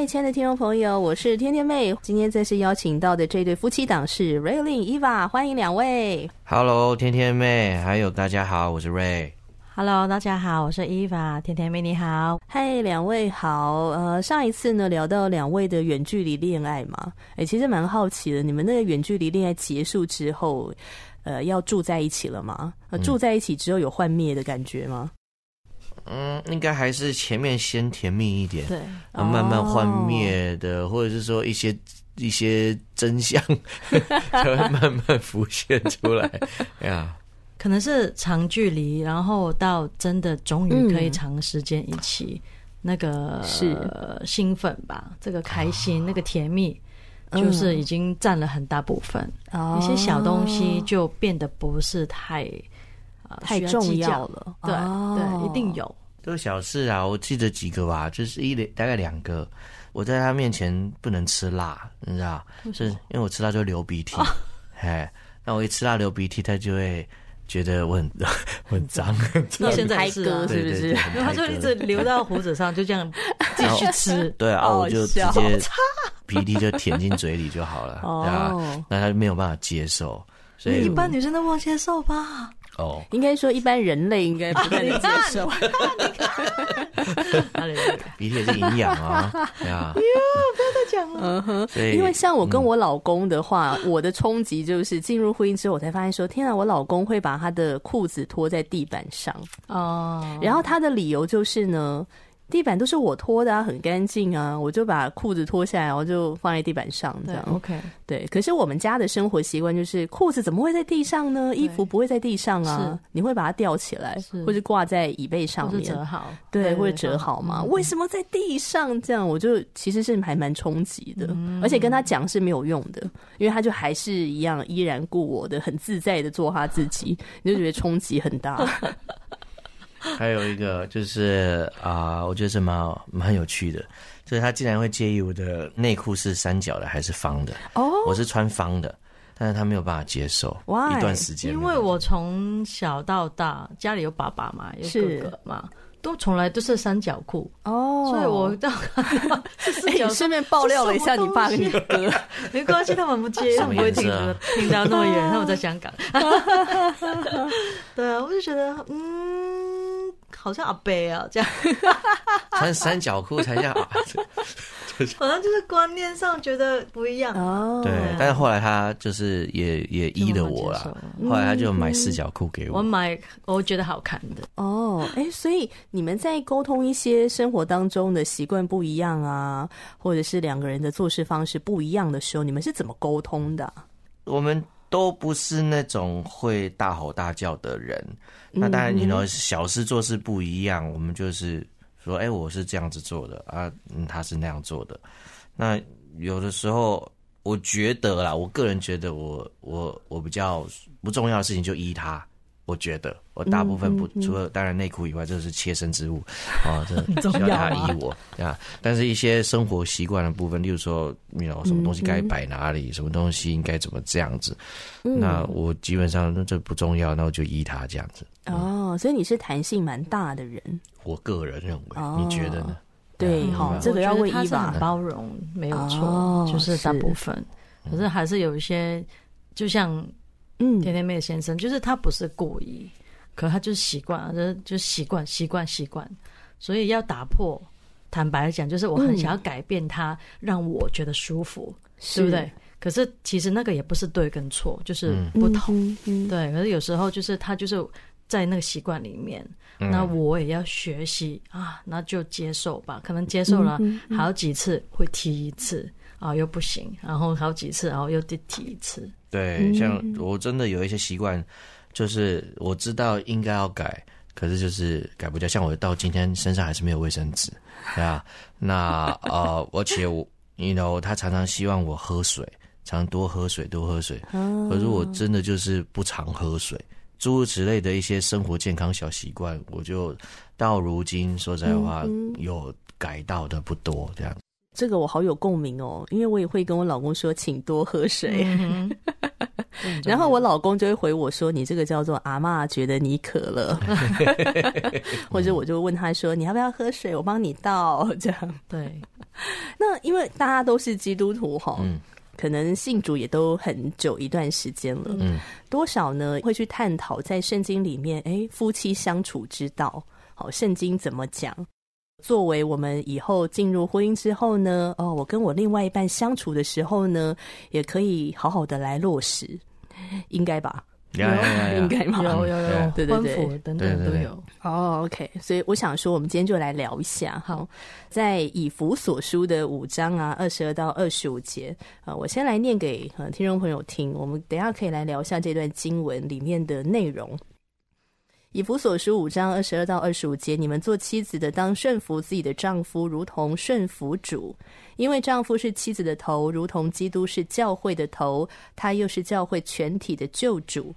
嗨，亲爱的听众朋友，我是天天妹。今天再次邀请到的这对夫妻档是 Raylin、Eva，欢迎两位。Hello，天天妹，还有大家好，我是 Ray。Hello，大家好，我是 Eva，天天妹你好，嗨，两位好。呃，上一次呢聊到两位的远距离恋爱嘛，哎，其实蛮好奇的，你们那个远距离恋爱结束之后，呃，要住在一起了吗？呃，住在一起之后有幻灭的感觉吗？嗯，应该还是前面先甜蜜一点，对，然后慢慢幻灭的，或者是说一些一些真相 才会慢慢浮现出来呀。可能是长距离，然后到真的终于可以长时间一起，嗯、那个是兴奋吧？这个开心，哦、那个甜蜜，就是已经占了很大部分。嗯、一些小东西就变得不是太、哦呃、太重要了。对、哦、对，一定有。都是小事啊，我记得几个吧，就是一大概两个。我在他面前不能吃辣，你知道？是因为我吃辣就流鼻涕。哎、哦，那我一吃辣流鼻涕，他就会。觉得我很我 很脏，到现在是是不是？他就一直流到胡子上，就这样继续吃。对啊，我就直接鼻涕就舔进嘴里就好了，对啊，那他没有办法接受，所以一般女生都不能接受吧？哦，应该说一般人类应该不能接受。鼻涕也是营养啊，对啊。哟，不要再讲了。嗯哼，因为像我跟我老公的话，我的冲击就是进入婚姻之后，我才发现说，天啊，我老公会把他的裤子拖在地板上哦，然后他的理由就是呢。地板都是我拖的啊，很干净啊，我就把裤子脱下来，然后就放在地板上这样。OK，对。可是我们家的生活习惯就是，裤子怎么会在地上呢？衣服不会在地上啊，你会把它吊起来，或者挂在椅背上面，折好，对，或者折好吗？为什么在地上这样？我就其实是还蛮冲击的，而且跟他讲是没有用的，因为他就还是一样依然故我的，很自在的做他自己，你就觉得冲击很大。还有一个就是啊、呃，我觉得是蛮蛮有趣的，就是他竟然会介意我的内裤是三角的还是方的。哦，oh? 我是穿方的，但是他没有办法接受。哇，一段时间，因为我从小到大家里有爸爸嘛，有哥哥嘛，都从来都是三角裤。哦，oh. 所以我到 哎，顺便爆料了一下你爸跟你哥，没关系，他们不介意，他们不会听得听到那么远，他们在香港。对啊，我就觉得嗯。好像阿伯啊，这样穿三角裤才叫，好像就是观念上觉得不一样哦。对，但是后来他就是也也依了我了，后来他就买四角裤给我。我买我觉得好看的哦。哎，所以你们在沟通一些生活当中的习惯不一样啊，或者是两个人的做事方式不一样的时候，你们是怎么沟通的？我们。都不是那种会大吼大叫的人，那当然，你呢，小事做事不一样，我们就是说，哎，我是这样子做的啊，嗯，他是那样做的。那有的时候，我觉得啦，我个人觉得我，我我我比较不重要的事情就依他。我觉得我大部分不，嗯嗯嗯、除了当然内裤以外，这是切身之物 啊，这需要他依我啊。但是一些生活习惯的部分，例如说，你有什么东西该摆哪里，嗯嗯、什么东西应该怎么这样子，嗯、那我基本上那这不重要，那我就依他这样子。哦，所以你是弹性蛮大的人。我个人认为，哦、你觉得呢？对，好，这个要问伊娃。包容没有错，就是大部分，可是还是有一些，就像。嗯，天天妹的先生就是他不是故意，可他就是习惯，就是就习惯习惯习惯，所以要打破。坦白来讲，就是我很想要改变他，让我觉得舒服，嗯、对不对？可是其实那个也不是对跟错，就是不同。对，可是有时候就是他就是在那个习惯里面，嗯、那我也要学习啊，那就接受吧。可能接受了好几次会提一次。啊又不行，然后好几次，然后又再提一次。对，像我真的有一些习惯，就是我知道应该要改，可是就是改不掉。像我到今天身上还是没有卫生纸，对啊。那呃，而且我，you know，他常常希望我喝水，常多喝水，多喝水。可是我真的就是不常喝水。诸如此类的一些生活健康小习惯，我就到如今说实在话，有改到的不多。这样，这个我好有共鸣哦，因为我也会跟我老公说，请多喝水。嗯、然后我老公就会回我说：“你这个叫做阿嬷觉得你渴了。” 或者我就问他说：“你要不要喝水？我帮你倒。”这样对。那因为大家都是基督徒哈。嗯可能信主也都很久一段时间了，嗯，多少呢？会去探讨在圣经里面，哎，夫妻相处之道，好，圣经怎么讲？作为我们以后进入婚姻之后呢，哦，我跟我另外一半相处的时候呢，也可以好好的来落实，应该吧？有应该吗？有有有，对对对，等等都有。哦，OK，所以我想说，我们今天就来聊一下。好，在以弗所书的五章啊，二十二到二十五节啊，我先来念给呃听众朋友听。我们等一下可以来聊一下这段经文里面的内容。以弗所书五章二十二到二十五节，你们做妻子的当顺服自己的丈夫，如同顺服主，因为丈夫是妻子的头，如同基督是教会的头，他又是教会全体的救主。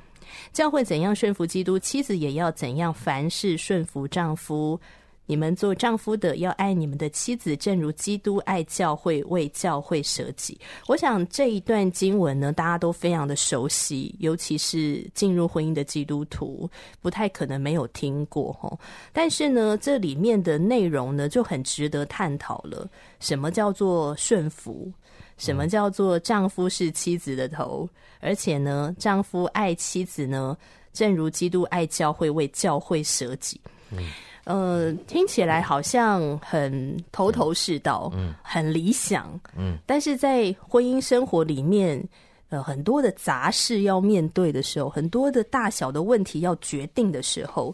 教会怎样顺服基督，妻子也要怎样凡事顺服丈夫。你们做丈夫的要爱你们的妻子，正如基督爱教会，为教会舍己。我想这一段经文呢，大家都非常的熟悉，尤其是进入婚姻的基督徒，不太可能没有听过哈。但是呢，这里面的内容呢，就很值得探讨了。什么叫做顺服？什么叫做丈夫是妻子的头？而且呢，丈夫爱妻子呢，正如基督爱教会，为教会舍己。嗯。呃，听起来好像很头头是道，嗯，很理想，嗯，但是在婚姻生活里面，呃，很多的杂事要面对的时候，很多的大小的问题要决定的时候，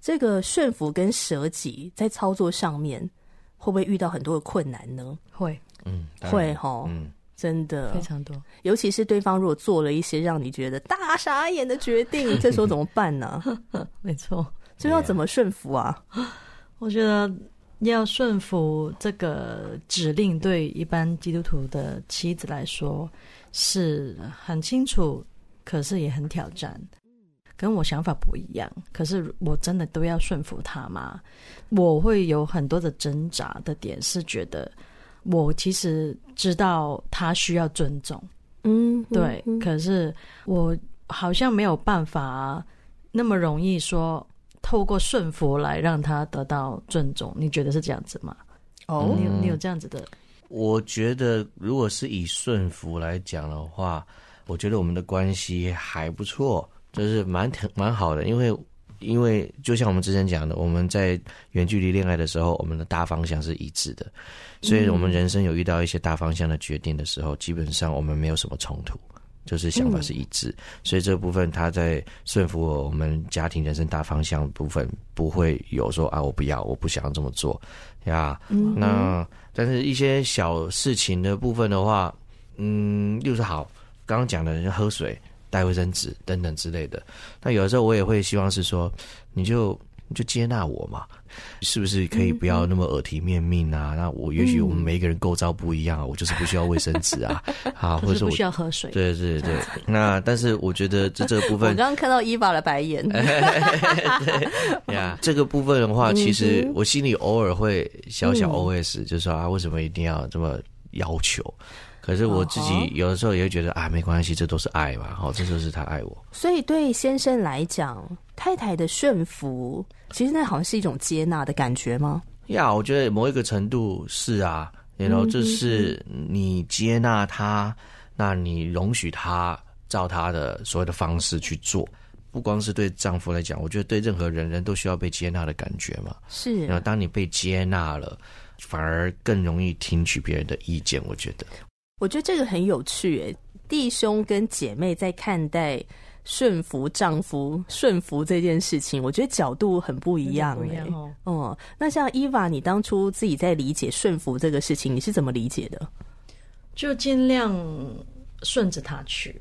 这个顺服跟舍己在操作上面，会不会遇到很多的困难呢？会，嗯，会哈，嗯，真的。非常多，尤其是对方如果做了一些让你觉得大傻眼的决定，这时候怎么办呢？没错。就要怎么顺服啊？我觉得要顺服这个指令，对一般基督徒的妻子来说是很清楚，可是也很挑战。跟我想法不一样，可是我真的都要顺服他吗？我会有很多的挣扎的点，是觉得我其实知道他需要尊重，嗯，对，可是我好像没有办法那么容易说。透过顺服来让他得到尊重，你觉得是这样子吗？哦，你有你有这样子的？我觉得，如果是以顺服来讲的话，我觉得我们的关系还不错，就是蛮挺蛮好的。因为，因为就像我们之前讲的，我们在远距离恋爱的时候，我们的大方向是一致的，所以我们人生有遇到一些大方向的决定的时候，基本上我们没有什么冲突。就是想法是一致，嗯、所以这部分他在顺服我们家庭人生大方向部分不会有说啊，我不要，我不想要这么做呀。嗯、那但是一些小事情的部分的话，嗯，就是好，刚刚讲的人喝水、带卫生纸等等之类的。那有的时候我也会希望是说，你就你就接纳我嘛。是不是可以不要那么耳提面命啊？嗯、那我也许我们每一个人构造不一样，啊，我就是不需要卫生纸啊，啊，或者说不需要喝水。对对对，那但是我觉得这这个部分，我刚刚看到伊娃的白眼。对呀，这个部分的话，其实我心里偶尔会小小 OS，就是说啊，为什么一定要这么要求？可是我自己有的时候也会觉得啊，没关系，这都是爱嘛，好，这就是他爱我。所以对先生来讲，太太的顺服，其实那好像是一种接纳的感觉吗？呀，yeah, 我觉得某一个程度是啊，然后就是你接纳他，那你容许他照他的所有的方式去做，不光是对丈夫来讲，我觉得对任何人人都需要被接纳的感觉嘛。是，然后当你被接纳了，反而更容易听取别人的意见。我觉得。我觉得这个很有趣，诶，弟兄跟姐妹在看待顺服丈夫、顺服这件事情，我觉得角度很不一样，诶。哦，哦，那像伊娃，你当初自己在理解顺服这个事情，你是怎么理解的？就尽量顺着他去，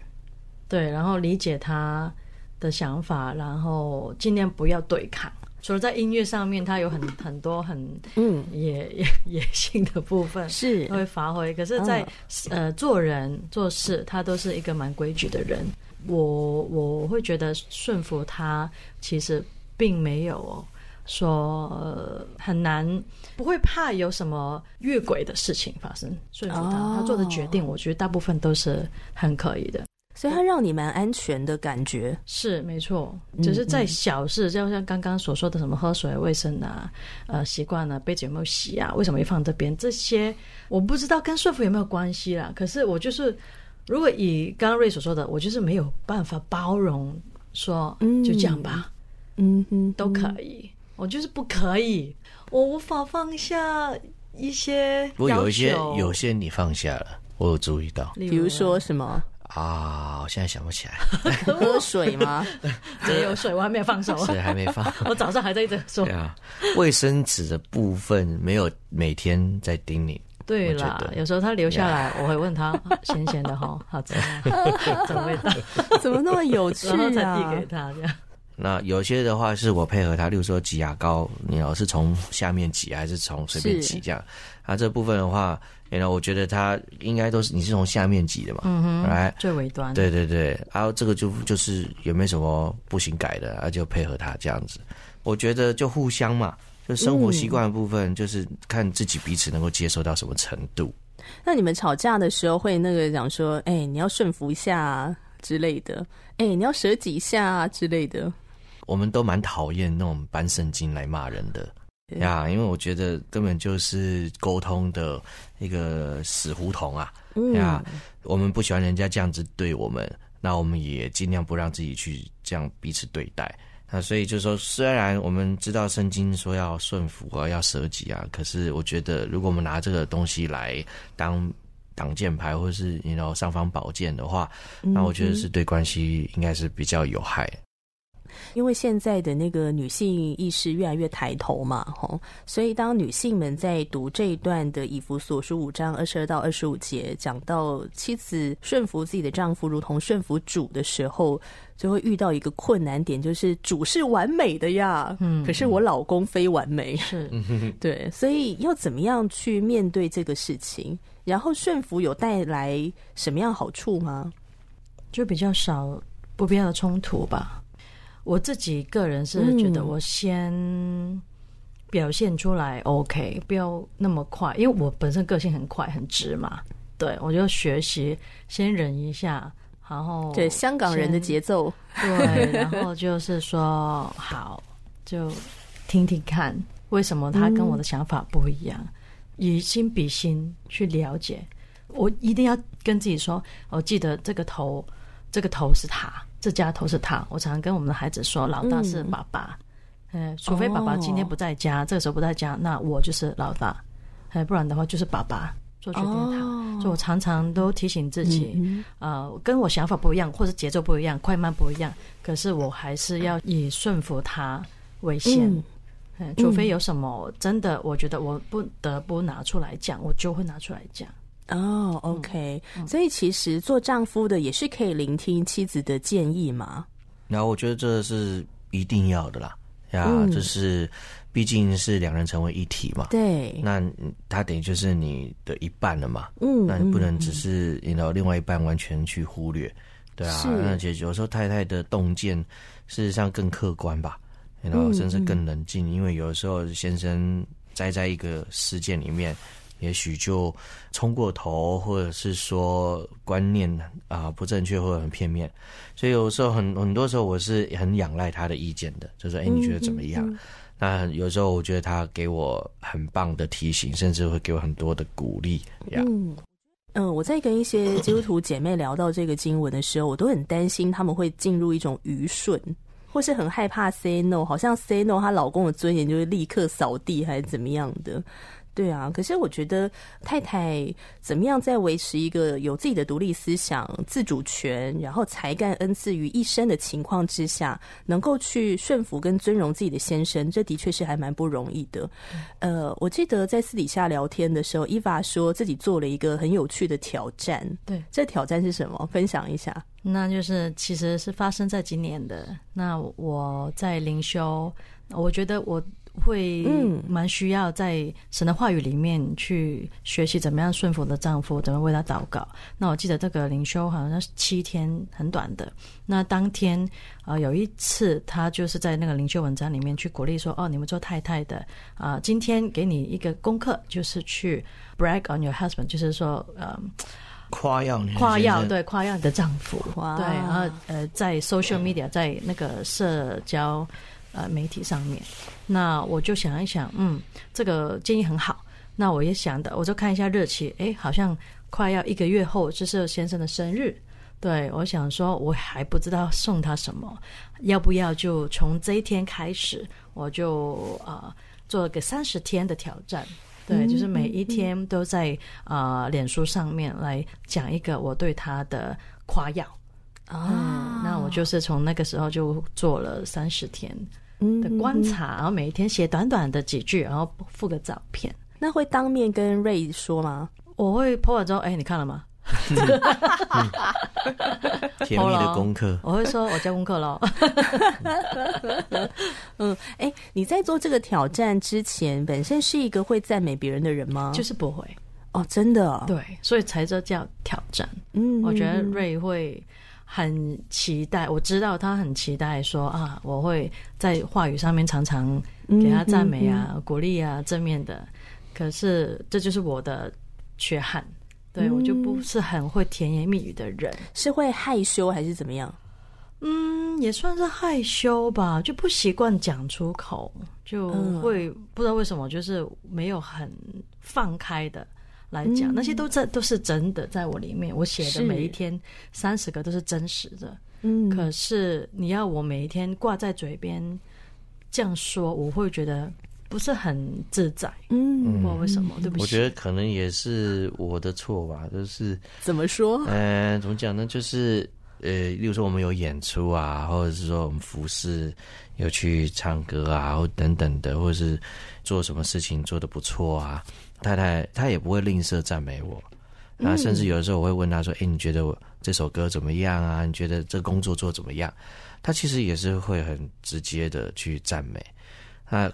对，然后理解他的想法，然后尽量不要对抗。除了在音乐上面，他有很很多很嗯野野野性的部分是会发挥，可是在，在、嗯、呃做人做事，他都是一个蛮规矩的人。我我会觉得顺服他，其实并没有说、呃、很难，不会怕有什么越轨的事情发生。顺服他，哦、他做的决定，我觉得大部分都是很可以的。所以他让你蛮安全的感觉，是没错。只是在小事，就像刚刚所说的什么喝水卫生啊，呃，习惯了杯子有没有洗啊，为什么会放这边？这些我不知道跟说服有没有关系啦。可是我就是，如果以刚刚瑞所说的，我就是没有办法包容，说就这样吧，嗯哼，都可以。我就是不可以，我无法放下一些。不过有一些，有些你放下了，我有注意到，比如说什么？啊，我现在想不起来。喝水吗？也有水，我还没有放手。水还没放。我早上还在一直说。对啊，卫生纸的部分没有每天在叮咛。对啦，有时候他留下来，我会问他咸咸的哈，好吃吗？怎么味道？怎么那么有趣啊？然后才递给他这样。那有些的话是我配合他，例如说挤牙膏，你要是从下面挤还是从随便挤这样？啊，这部分的话。然后我觉得他应该都是你是从下面挤的嘛，嗯哼，来最尾端，对对对，然后这个就就是有没有什么不行改的，啊就配合他这样子。我觉得就互相嘛，就生活习惯的部分，就是看自己彼此能够接受到什么程度。嗯、那你们吵架的时候会那个讲说，哎、欸，你要顺服一下啊之类的，哎、欸，你要舍己一下啊之类的。我们都蛮讨厌那种搬圣经来骂人的。呀，因为我觉得根本就是沟通的一个死胡同啊！呀、嗯，我们不喜欢人家这样子对我们，那我们也尽量不让自己去这样彼此对待。那所以就是说，虽然我们知道圣经说要顺服啊，要舍己啊，可是我觉得如果我们拿这个东西来当挡箭牌，或者是你知道尚方宝剑的话，那我觉得是对关系应该是比较有害。因为现在的那个女性意识越来越抬头嘛，吼，所以当女性们在读这一段的以弗所书五章二十二到二十五节，讲到妻子顺服自己的丈夫，如同顺服主的时候，就会遇到一个困难点，就是主是完美的呀，嗯，可是我老公非完美，是，对，所以要怎么样去面对这个事情？然后顺服有带来什么样好处吗？就比较少不必要的冲突吧。我自己个人是觉得，我先表现出来 OK，不要那么快，因为我本身个性很快很直嘛。对，我就学习先忍一下，然后对香港人的节奏，对，然后就是说好，就听听看为什么他跟我的想法不一样，以心比心去了解。我一定要跟自己说，我记得这个头，这个头是他。这家头是他，我常常跟我们的孩子说，老大是爸爸，嗯，除非爸爸今天不在家，哦、这个时候不在家，那我就是老大，哎，不然的话就是爸爸做决定他。哦、所以我常常都提醒自己，嗯、呃，跟我想法不一样，或者节奏不一样，快慢不一样，可是我还是要以顺服他为先，嗯，除非有什么真的，我觉得我不得不拿出来讲，我就会拿出来讲。哦、oh，OK，嗯，所以其实做丈夫的也是可以聆听妻子的建议嘛。然后我觉得这是一定要的啦，呀，嗯，就是毕竟是两人成为一体嘛。对，那他等于就是你的一半了嘛。嗯，那你不能只是你的另外一半完全去忽略，对啊。而且有时候太太的洞见事实上更客观吧，然后甚至更冷静，嗯，因为有的时候先生栽在一个事件里面。也许就冲过头，或者是说观念啊、呃、不正确或者很片面，所以有时候很很多时候我是很仰赖他的意见的，就是哎、欸、你觉得怎么样？嗯嗯嗯、那有时候我觉得他给我很棒的提醒，甚至会给我很多的鼓励。嗯嗯，我在跟一些基督徒姐妹聊到这个经文的时候，我都很担心他们会进入一种愚顺，或是很害怕 say no，好像 say no，她老公的尊严就会立刻扫地，还是怎么样的。对啊，可是我觉得太太怎么样在维持一个有自己的独立思想、自主权，然后才干恩赐于一身的情况之下，能够去顺服跟尊荣自己的先生，这的确是还蛮不容易的。嗯、呃，我记得在私底下聊天的时候，伊娃说自己做了一个很有趣的挑战。对，这挑战是什么？分享一下。那就是其实是发生在今年的。那我在灵修，我觉得我。会蛮需要在神的话语里面去学习怎么样顺服的丈夫，怎么为他祷告。那我记得这个灵修好像是七天，很短的。那当天啊、呃，有一次他就是在那个灵修文章里面去鼓励说：“哦，你们做太太的啊、呃，今天给你一个功课，就是去 brag on your husband，就是说呃夸耀你夸耀对夸耀你的丈夫。哇对，然后呃在 social media，在那个社交。”呃，媒体上面，那我就想一想，嗯，这个建议很好。那我也想的，我就看一下日期，哎，好像快要一个月后就是先生的生日。对，我想说，我还不知道送他什么，要不要就从这一天开始，我就啊、呃、做个三十天的挑战。对，就是每一天都在啊、呃、脸书上面来讲一个我对他的夸耀。啊、嗯，那我就是从那个时候就做了三十天。的观察，然后每一天写短短的几句，然后附个照片。那会当面跟瑞说吗？我会 po 完之后，哎，你看了吗？甜蜜的功课，我会说我交功课喽。嗯，哎，你在做这个挑战之前，本身是一个会赞美别人的人吗？就是不会哦，真的、哦。对，所以才这叫挑战。嗯，我觉得瑞会。很期待，我知道他很期待说啊，我会在话语上面常常给他赞美啊、嗯嗯嗯、鼓励啊、正面的。可是这就是我的缺憾，对、嗯、我就不是很会甜言蜜语的人，是会害羞还是怎么样？嗯，也算是害羞吧，就不习惯讲出口，就会不知道为什么，就是没有很放开的。来讲，那些都在都是真的，在我里面，我写的每一天三十个都是真实的。嗯，可是你要我每一天挂在嘴边这样说，我会觉得不是很自在。嗯，不知道为什么？对不起，我觉得可能也是我的错吧。就是怎么说？嗯、呃，怎么讲呢？就是呃，例如说我们有演出啊，或者是说我们服饰有去唱歌啊，或等等的，或者是做什么事情做的不错啊。太太，她也不会吝啬赞美我，啊，甚至有的时候我会问她说：“哎、欸，你觉得我这首歌怎么样啊？你觉得这工作做怎么样？”她其实也是会很直接的去赞美。那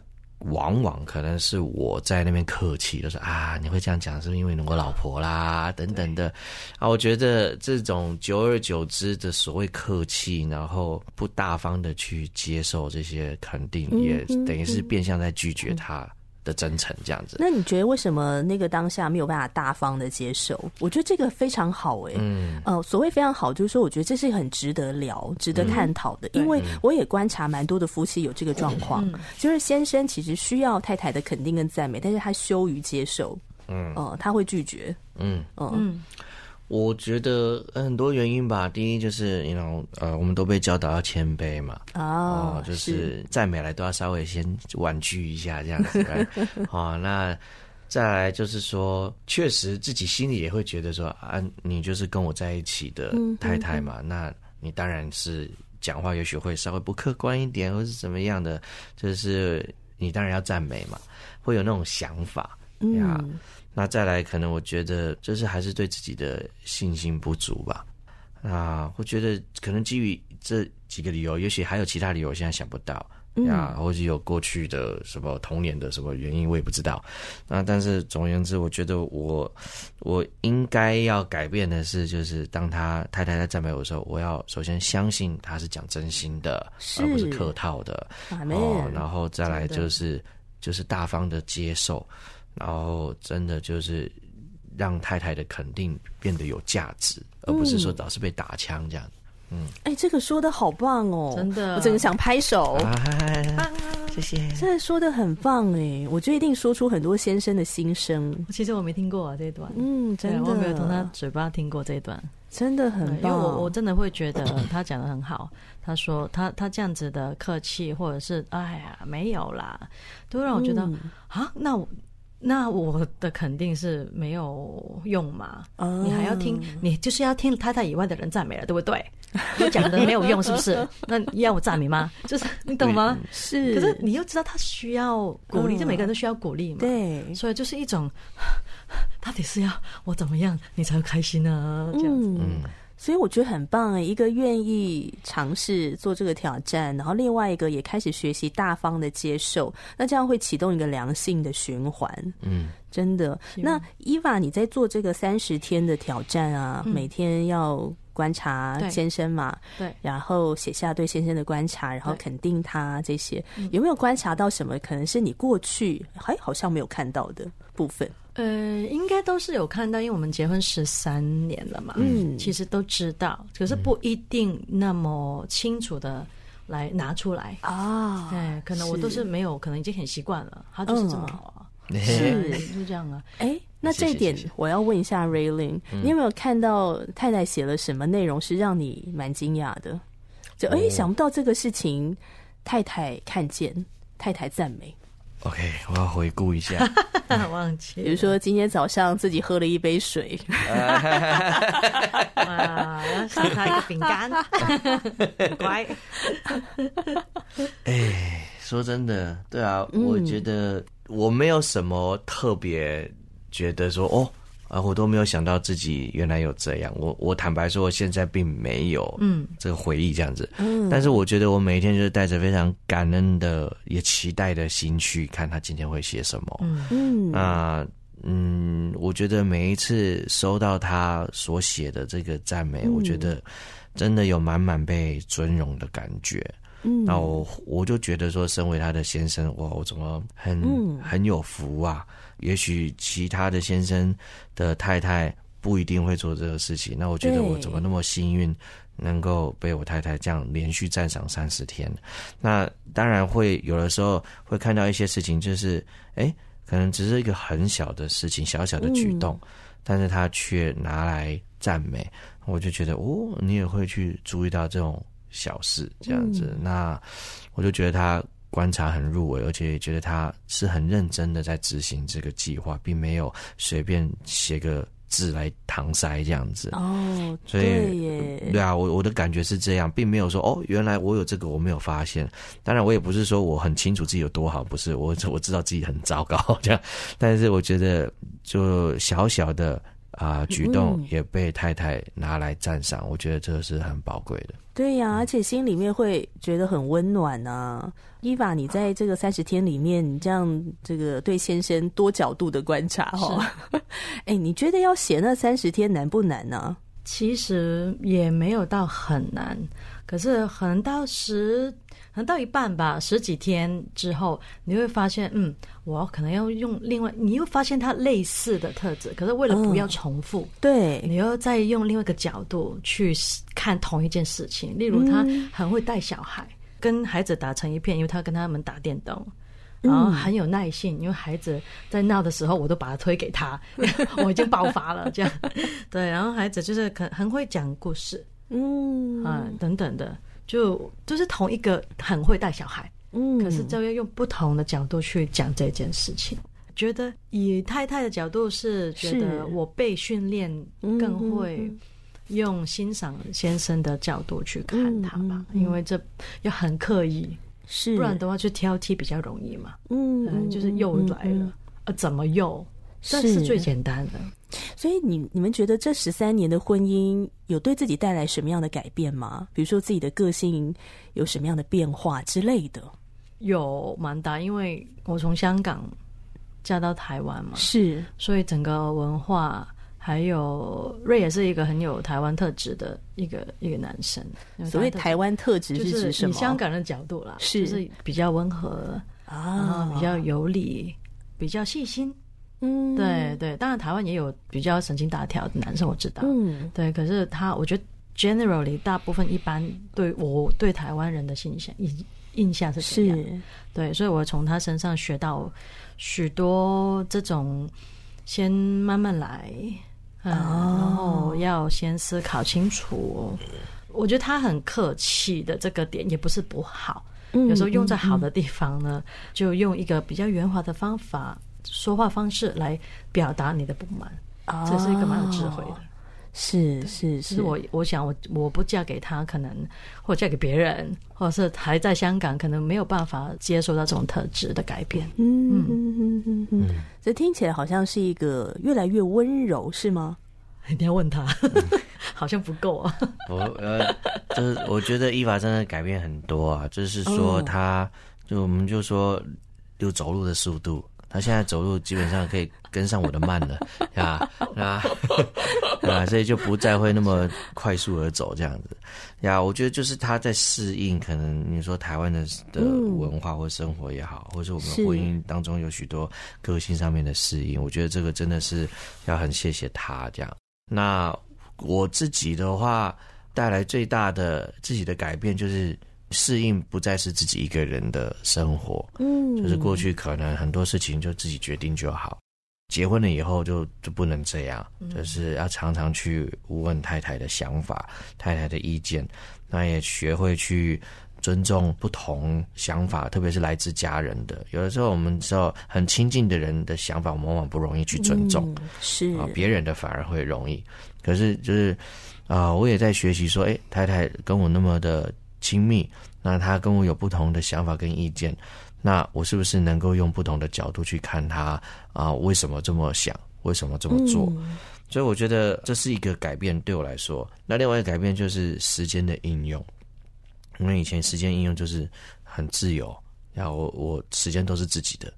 往往可能是我在那边客气，就说：“啊，你会这样讲，是不是因为我老婆啦？”等等的。啊，我觉得这种久而久之的所谓客气，然后不大方的去接受这些肯定，也等于是变相在拒绝他。的真诚这样子，那你觉得为什么那个当下没有办法大方的接受？我觉得这个非常好哎、欸，嗯，呃，所谓非常好，就是说我觉得这是很值得聊、值得探讨的，嗯、因为我也观察蛮多的夫妻有这个状况，嗯、就是先生其实需要太太的肯定跟赞美，但是他羞于接受，嗯，呃，他会拒绝，嗯嗯。嗯我觉得很多原因吧。第一就是，you know，呃，我们都被教导要谦卑嘛。哦、呃，就是赞美来都要稍微先婉拒一下这样子。好、呃，那再来就是说，确实自己心里也会觉得说，啊，你就是跟我在一起的太太嘛，嗯、哼哼那你当然是讲话也许会稍微不客观一点，或是怎么样的，就是你当然要赞美嘛，会有那种想法呀。嗯那再来，可能我觉得就是还是对自己的信心不足吧。啊，我觉得可能基于这几个理由，也许还有其他理由，我现在想不到啊，或者有过去的什么童年的什么原因，我也不知道。那，但是总而言之，我觉得我我应该要改变的是，就是当他太太在赞美我的时候，我要首先相信他是讲真心的，而不是客套的。哦，然后再来就是就是大方的接受。然后，真的就是让太太的肯定变得有价值，而不是说老是被打枪这样。嗯，哎、欸，这个说的好棒哦，真的，我真的想拍手。啊、谢谢，真的说的很棒哎，我觉得一定说出很多先生的心声。其实我没听过啊这一段，嗯，真的，我没有从他嘴巴听过这一段，真的很棒。因为我我真的会觉得他讲的很好。他说他他这样子的客气，或者是哎呀没有啦，都让我觉得啊、嗯，那我。那我的肯定是没有用嘛。Oh. 你还要听，你就是要听太太以外的人赞美了，对不对？你讲的没有用，是不是？那要我赞美吗？就是你懂吗？是。可是你又知道他需要鼓励，就、oh. 每个人都需要鼓励嘛。对。所以就是一种，到底是要我怎么样，你才会开心呢？这样子。嗯。所以我觉得很棒哎，一个愿意尝试做这个挑战，然后另外一个也开始学习大方的接受，那这样会启动一个良性的循环。嗯，真的。那伊娃，你在做这个三十天的挑战啊，嗯、每天要观察先生嘛，对，对，然后写下对先生的观察，然后肯定他这些，有没有观察到什么？可能是你过去还好像没有看到的部分。呃，应该都是有看到，因为我们结婚十三年了嘛，嗯，其实都知道，可是不一定那么清楚的来拿出来啊。对，可能我都是没有，可能已经很习惯了，他就是这么好啊，嗯、是就这样啊。哎，那这一点我要问一下 Raylene，你有没有看到太太写了什么内容是让你蛮惊讶的？就哎，想不到这个事情，太太看见，太太赞美。OK，我要回顾一下，忘记。比如说今天早上自己喝了一杯水，哇，送他一个饼干，乖。哎，说真的，对啊，嗯、我觉得我没有什么特别觉得说哦。啊，我都没有想到自己原来有这样。我我坦白说，我现在并没有嗯这个回忆这样子。嗯，但是我觉得我每一天就是带着非常感恩的也期待的心去看他今天会写什么。嗯嗯，那嗯，我觉得每一次收到他所写的这个赞美，嗯，我觉得真的有满满被尊荣的感觉。嗯，那我我就觉得说，身为他的先生，哇，我怎么很很有福啊！也许其他的先生的太太不一定会做这个事情，那我觉得我怎么那么幸运，能够被我太太这样连续赞赏三十天？那当然会有的时候会看到一些事情，就是哎，可能只是一个很小的事情，小小的举动，嗯、但是他却拿来赞美，我就觉得哦，你也会去注意到这种小事这样子，嗯、那我就觉得他。观察很入微，而且也觉得他是很认真的在执行这个计划，并没有随便写个字来搪塞这样子。哦，所以对啊，我我的感觉是这样，并没有说哦，原来我有这个我没有发现。当然，我也不是说我很清楚自己有多好，不是我我知道自己很糟糕这样。但是我觉得，就小小的。啊，举动也被太太拿来赞赏，嗯、我觉得这个是很宝贵的。对呀、啊，而且心里面会觉得很温暖啊。伊娃，你在这个三十天里面，你这样这个对先生多角度的观察哈，哎，你觉得要写那三十天难不难呢、啊？其实也没有到很难，可是可能到十。可能到一半吧，十几天之后，你会发现，嗯，我可能要用另外，你又发现它类似的特质，可是为了不要重复，嗯、对，你又再用另外一个角度去看同一件事情。例如，他很会带小孩，嗯、跟孩子打成一片，因为他跟他们打电动，然后很有耐性，因为孩子在闹的时候，我都把他推给他，我已经爆发了，这样，对，然后孩子就是很很会讲故事，嗯啊等等的。就就是同一个很会带小孩，嗯，可是就要用不同的角度去讲这件事情。觉得以太太的角度是觉得我被训练更会用欣赏先生的角度去看他吧，因为这要很刻意，是不然的话就挑剔比较容易嘛。嗯，就是又来了，呃，怎么又？这是最简单的。所以你你们觉得这十三年的婚姻有对自己带来什么样的改变吗？比如说自己的个性有什么样的变化之类的？有蛮大，因为我从香港嫁到台湾嘛，是，所以整个文化还有瑞也是一个很有台湾特质的一个一个男生。所谓台湾特质是指什么？以香港的角度啦，是，就是比较温和啊，比较有理，比较细心。嗯，对对，当然台湾也有比较神经大条的男生，我知道。嗯，对，可是他，我觉得 generally 大部分一般对我对台湾人的印象印印象是这样。是，对，所以我从他身上学到许多这种先慢慢来，嗯，哦，然后要先思考清楚。我觉得他很客气的这个点也不是不好，有时候用在好的地方呢，就用一个比较圆滑的方法。说话方式来表达你的不满，哦、这是一个蛮有智慧的。是是是，其实我我想我我不嫁给他，可能或嫁给别人，或者是还在香港，可能没有办法接受到这种特质的改变。嗯嗯嗯嗯嗯，这听起来好像是一个越来越温柔，是吗？你要问他，好像不够啊。我呃，就是我觉得伊娃真的改变很多啊，就是说他，就我们就说，就走路的速度。他现在走路基本上可以跟上我的慢了，呀啊 啊，所以就不再会那么快速而走这样子呀。我觉得就是他在适应，可能你说台湾的的文化或生活也好，或者我们婚姻当中有许多个性上面的适应，我觉得这个真的是要很谢谢他这样。那我自己的话，带来最大的自己的改变就是。适应不再是自己一个人的生活，嗯，就是过去可能很多事情就自己决定就好，结婚了以后就就不能这样，就是要常常去问太太的想法、太太的意见，那也学会去尊重不同想法，特别是来自家人的。有的时候我们知道很亲近的人的想法，我们往往不容易去尊重，是啊，别人的反而会容易。可是就是啊，我也在学习说，哎，太太跟我那么的。亲密，那他跟我有不同的想法跟意见，那我是不是能够用不同的角度去看他啊？为什么这么想？为什么这么做？嗯、所以我觉得这是一个改变对我来说。那另外一个改变就是时间的应用，因为以前时间应用就是很自由，然后我我时间都是自己的，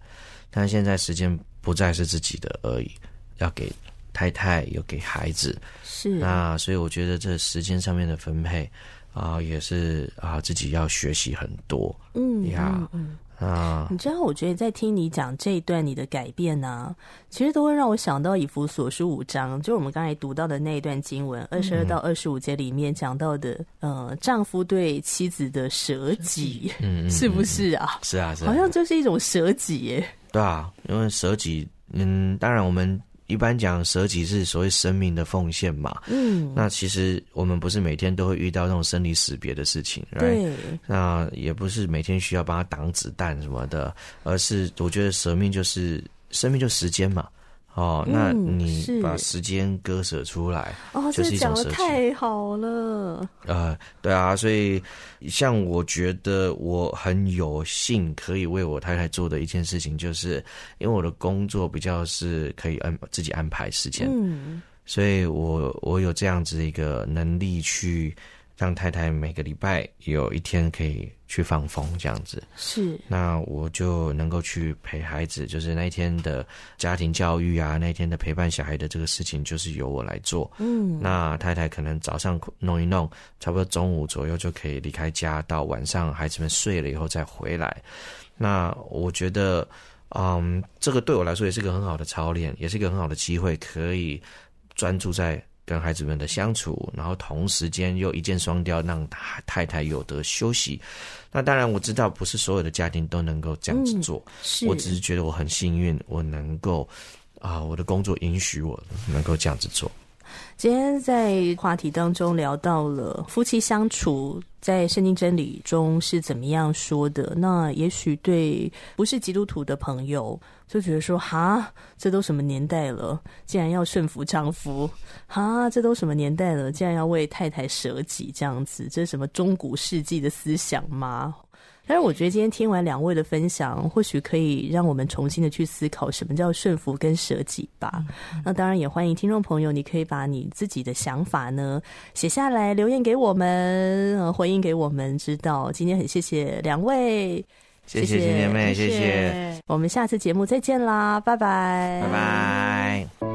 但现在时间不再是自己的而已，要给太太，又给孩子，是那所以我觉得这时间上面的分配。啊，也是啊，自己要学习很多。嗯呀，嗯，嗯啊，你知道，我觉得在听你讲这一段你的改变呢、啊，其实都会让我想到以弗所书五章，就是我们刚才读到的那一段经文，二十二到二十五节里面讲到的，嗯、呃，丈夫对妻子的舍己，嗯，是不是啊？是啊，是啊，好像就是一种舍己耶。对啊，因为舍己，嗯，当然我们。一般讲舍己是所谓生命的奉献嘛，嗯，那其实我们不是每天都会遇到那种生离死别的事情，对，那也不是每天需要帮他挡子弹什么的，而是我觉得舍命就是生命就时间嘛。哦，那你把时间割舍出来，哦，就是一种舍弃。太好了。呃，对啊，所以像我觉得我很有幸可以为我太太做的一件事情，就是因为我的工作比较是可以安自己安排时间，嗯，所以我我有这样子一个能力去。让太太每个礼拜有一天可以去放风，这样子是。那我就能够去陪孩子，就是那一天的家庭教育啊，那一天的陪伴小孩的这个事情，就是由我来做。嗯，那太太可能早上弄一弄，差不多中午左右就可以离开家，到晚上孩子们睡了以后再回来。那我觉得，嗯，这个对我来说也是个很好的操练，也是一个很好的机会，可以专注在。跟孩子们的相处，然后同时间又一箭双雕，让太太有得休息。那当然我知道，不是所有的家庭都能够这样子做。嗯、我只是觉得我很幸运，我能够啊、呃，我的工作允许我能够这样子做。今天在话题当中聊到了夫妻相处，在圣经真理中是怎么样说的？那也许对不是基督徒的朋友就觉得说：“哈，这都什么年代了，竟然要顺服丈夫？哈，这都什么年代了，竟然要为太太舍己？这样子，这是什么中古世纪的思想吗？”但是我觉得今天听完两位的分享，或许可以让我们重新的去思考什么叫顺服跟舍己吧。嗯、那当然也欢迎听众朋友，你可以把你自己的想法呢写下来，留言给我们，呃，回应给我们知道。今天很谢谢两位，谢谢姐姐妹，谢谢。谢谢，我们下次节目再见啦，拜拜，拜拜。